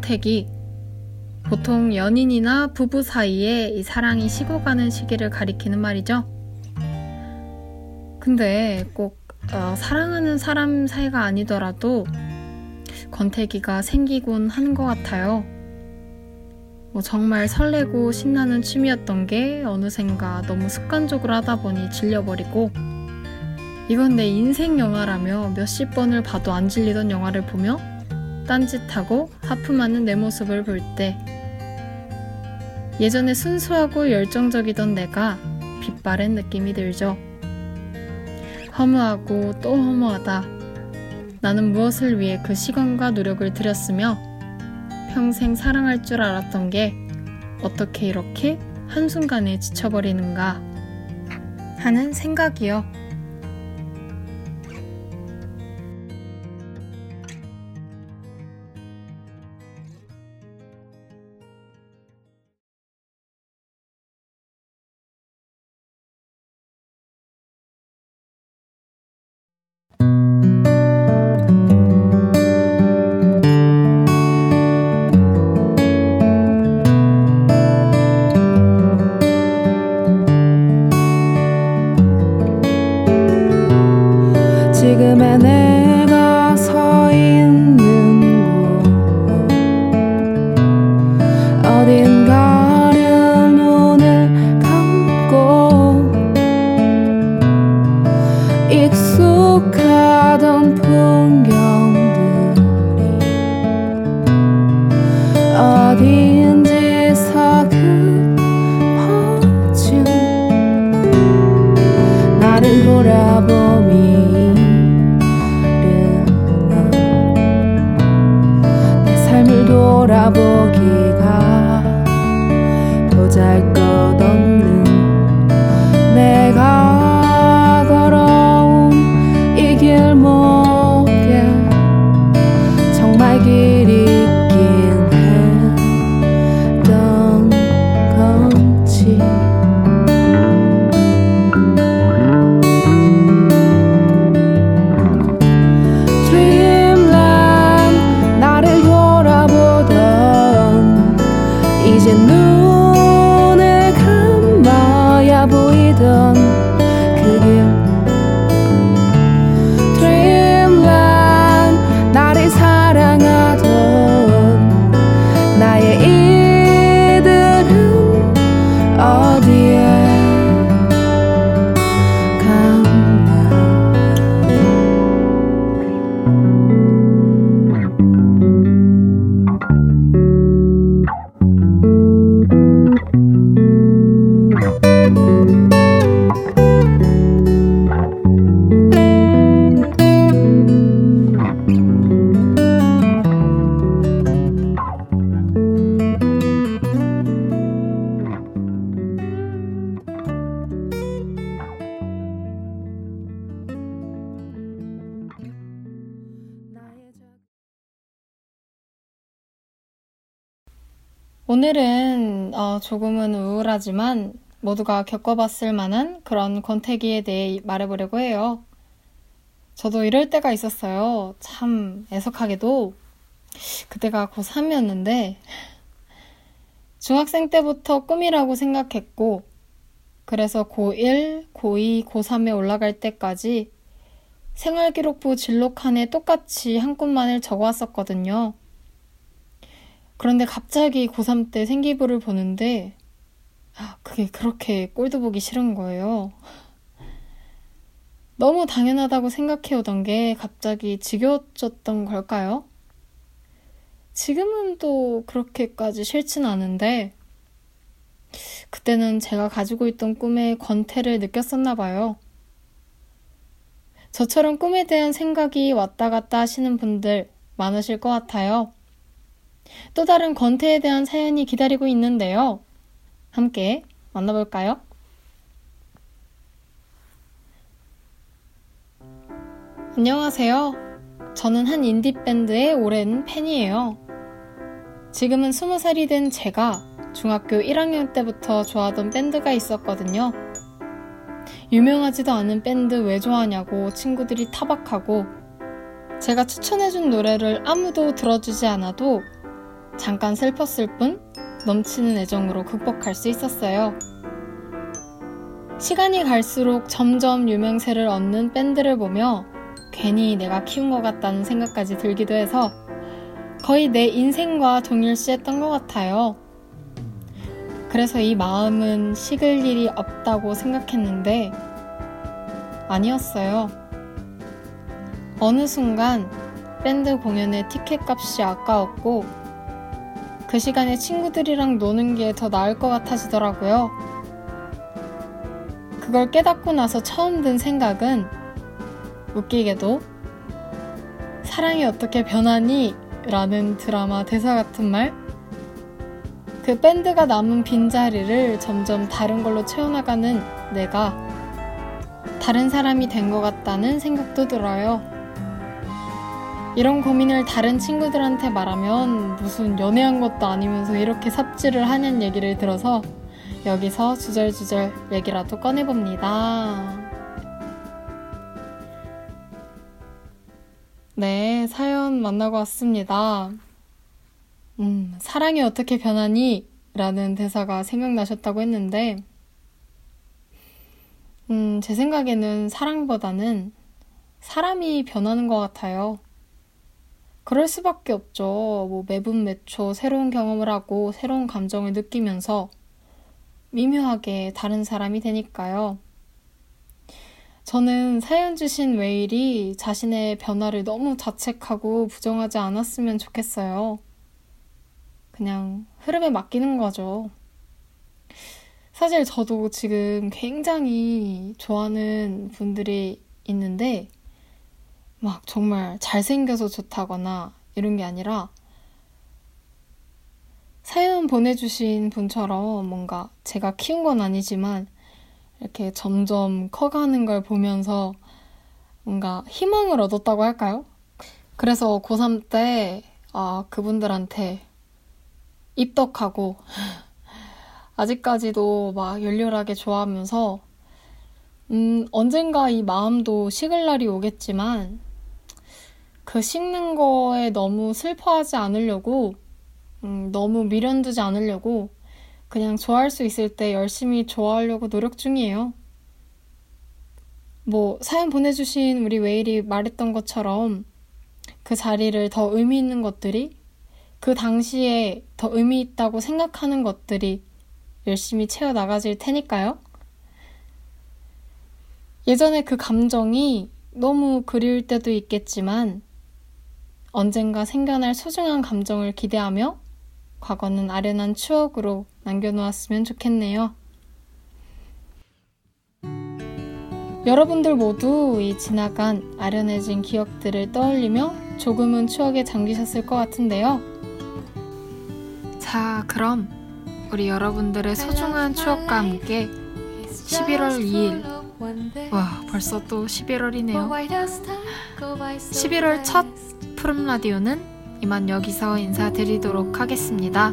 권태기. 보통 연인이나 부부 사이에 이 사랑이 식어가는 시기를 가리키는 말이죠. 근데 꼭 어, 사랑하는 사람 사이가 아니더라도 권태기가 생기곤 하는 것 같아요. 뭐 정말 설레고 신나는 취미였던 게 어느샌가 너무 습관적으로 하다 보니 질려버리고 이건 내 인생 영화라며 몇십 번을 봐도 안 질리던 영화를 보며 딴짓하고 하품하는 내 모습을 볼 때 예전에 순수하고 열정적이던 내가 빛바랜 느낌이 들죠. 허무하고 또 허무하다. 나는 무엇을 위해 그 시간과 노력을 들였으며 평생 사랑할 줄 알았던 게 어떻게 이렇게 한순간에 지쳐버리는가 하는 생각이요. I. 오늘은 어, 조금은 우울하지만 모두가 겪어봤을 만한 그런 권태기에 대해 말해보려고 해요. 저도 이럴 때가 있었어요. 참 애석하게도 그때가 고3이었는데 중학생 때부터 꿈이라고 생각했고 그래서 고1, 고2, 고3에 올라갈 때까지 생활기록부 진록칸에 똑같이 한 꿈만을 적어왔었거든요. 그런데 갑자기 고3 때 생기부를 보는데, 아, 그게 그렇게 꼴도 보기 싫은 거예요. 너무 당연하다고 생각해오던 게 갑자기 지겨워졌던 걸까요? 지금은 또 그렇게까지 싫진 않은데, 그때는 제가 가지고 있던 꿈의 권태를 느꼈었나 봐요. 저처럼 꿈에 대한 생각이 왔다 갔다 하시는 분들 많으실 것 같아요. 또 다른 권태에 대한 사연이 기다리고 있는데요. 함께 만나볼까요? 안녕하세요. 저는 한 인디밴드의 오랜 팬이에요. 지금은 스무 살이 된 제가 중학교 1학년 때부터 좋아하던 밴드가 있었거든요. 유명하지도 않은 밴드 왜 좋아하냐고 친구들이 타박하고 제가 추천해준 노래를 아무도 들어주지 않아도 잠깐 슬펐을 뿐 넘치는 애정으로 극복할 수 있었어요. 시간이 갈수록 점점 유명세를 얻는 밴드를 보며 괜히 내가 키운 것 같다는 생각까지 들기도 해서 거의 내 인생과 동일시했던 것 같아요. 그래서 이 마음은 식을 일이 없다고 생각했는데 아니었어요. 어느 순간 밴드 공연의 티켓 값이 아까웠고 그 시간에 친구들이랑 노는 게 더 나을 것 같아지더라고요. 그걸 깨닫고 나서 처음 든 생각은 웃기게도 사랑이 어떻게 변하니? 라는 드라마 대사 같은 말? 그 밴드가 남은 빈자리를 점점 다른 걸로 채워나가는 내가 다른 사람이 된 것 같다는 생각도 들어요. 이런 고민을 다른 친구들한테 말하면 무슨 연애한 것도 아니면서 이렇게 삽질을 하는 얘기를 들어서 여기서 주절주절 얘기라도 꺼내봅니다. 네, 사연 만나고 왔습니다. 음, 사랑이 어떻게 변하니? 라는 대사가 생각나셨다고 했는데, 음, 제 생각에는 사랑보다는 사람이 변하는 것 같아요. 그럴 수밖에 없죠. 뭐 매분 매초 새로운 경험을 하고 새로운 감정을 느끼면서 미묘하게 다른 사람이 되니까요. 저는 사연 주신 웨일이 자신의 변화를 너무 자책하고 부정하지 않았으면 좋겠어요. 그냥 흐름에 맡기는 거죠. 사실 저도 지금 굉장히 좋아하는 분들이 있는데, 막 정말 잘생겨서 좋다거나 이런 게 아니라 사연 보내주신 분처럼 뭔가 제가 키운 건 아니지만 이렇게 점점 커가는 걸 보면서 뭔가 희망을 얻었다고 할까요? 그래서 고3 때, 아, 그분들한테 입덕하고, 아직까지도 막 열렬하게 좋아하면서, 음, 언젠가 이 마음도 식을 날이 오겠지만, 그 식는 거에 너무 슬퍼하지 않으려고, 음, 너무 미련두지 않으려고, 그냥 좋아할 수 있을 때 열심히 좋아하려고 노력 중이에요. 뭐, 사연 보내주신 우리 웨일이 말했던 것처럼 그 자리를 더 의미 있는 것들이 그 당시에 더 의미 있다고 생각하는 것들이 열심히 채워나가질 테니까요. 예전에 그 감정이 너무 그리울 때도 있겠지만 언젠가 생겨날 소중한 감정을 기대하며 과거는 아련한 추억으로 남겨놓았으면 좋겠네요. 여러분들 모두 이 지나간 아련해진 기억들을 떠올리며 조금은 추억에 잠기셨을 것 같은데요. 자, 그럼 우리 여러분들의 소중한 추억과 함께 11월 2일 와, 벌써 또 11월이네요. 11월 첫 푸른 라디오는 이만 여기서 인사드리도록 하겠습니다.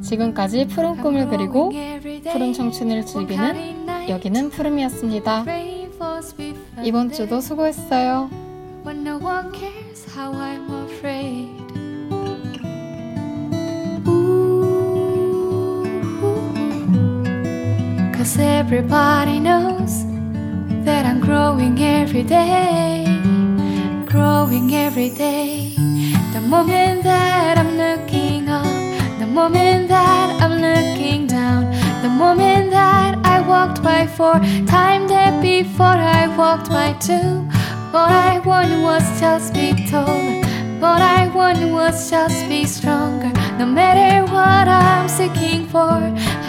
지금까지 푸른 꿈을 그리고 푸른 청춘을 즐기는 여기는 푸름이었습니다. 이번 주도 수고했어요. Everybody knows that I'm growing every day. Growing every day. The moment that I'm looking up, the moment that I'm looking down, the moment that I walked by four, time that before I walked by two. What I want was just be taller. What I want was just be stronger. No matter what I'm seeking for,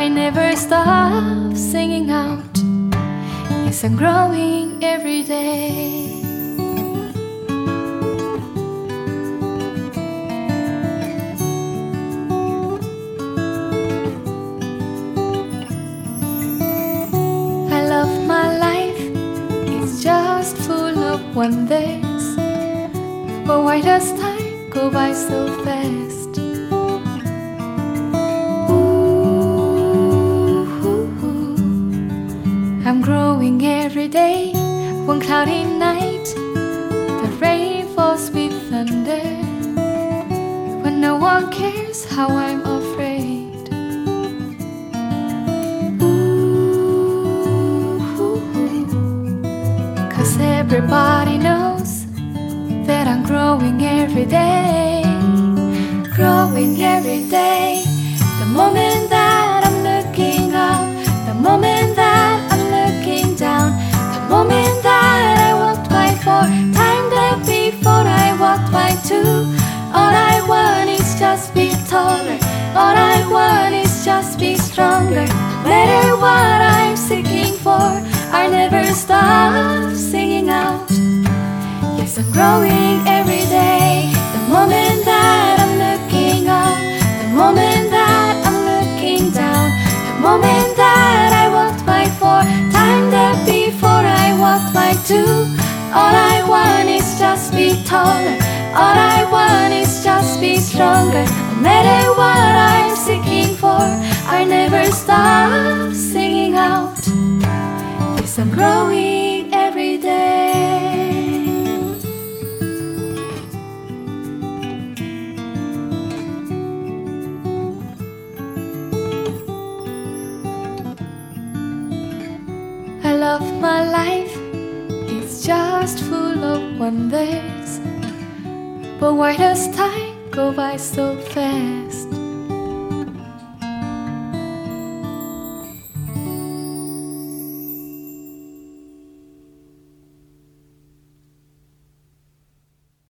I never stop singing out. Yes, I'm growing every day. Why does time go by so fast? Ooh, I'm growing every day. One cloudy night, the rain falls with thunder. When no one cares how I'm afraid. Cause everybody knows growing every day. Growing every day. The moment that I'm looking up, the moment that I'm looking down, the moment that I walked by four, time that before I walked by two. All I want is just be taller. All I want is just be stronger. No matter what I'm seeking for, I never stop singing out. Yes, I'm growing All I want is just be taller. All I want is just be stronger. No matter what I'm seeking for, I never stop singing out. Yes, I'm growing every day. I love my life, just full of wonders. But why does time go by so fast?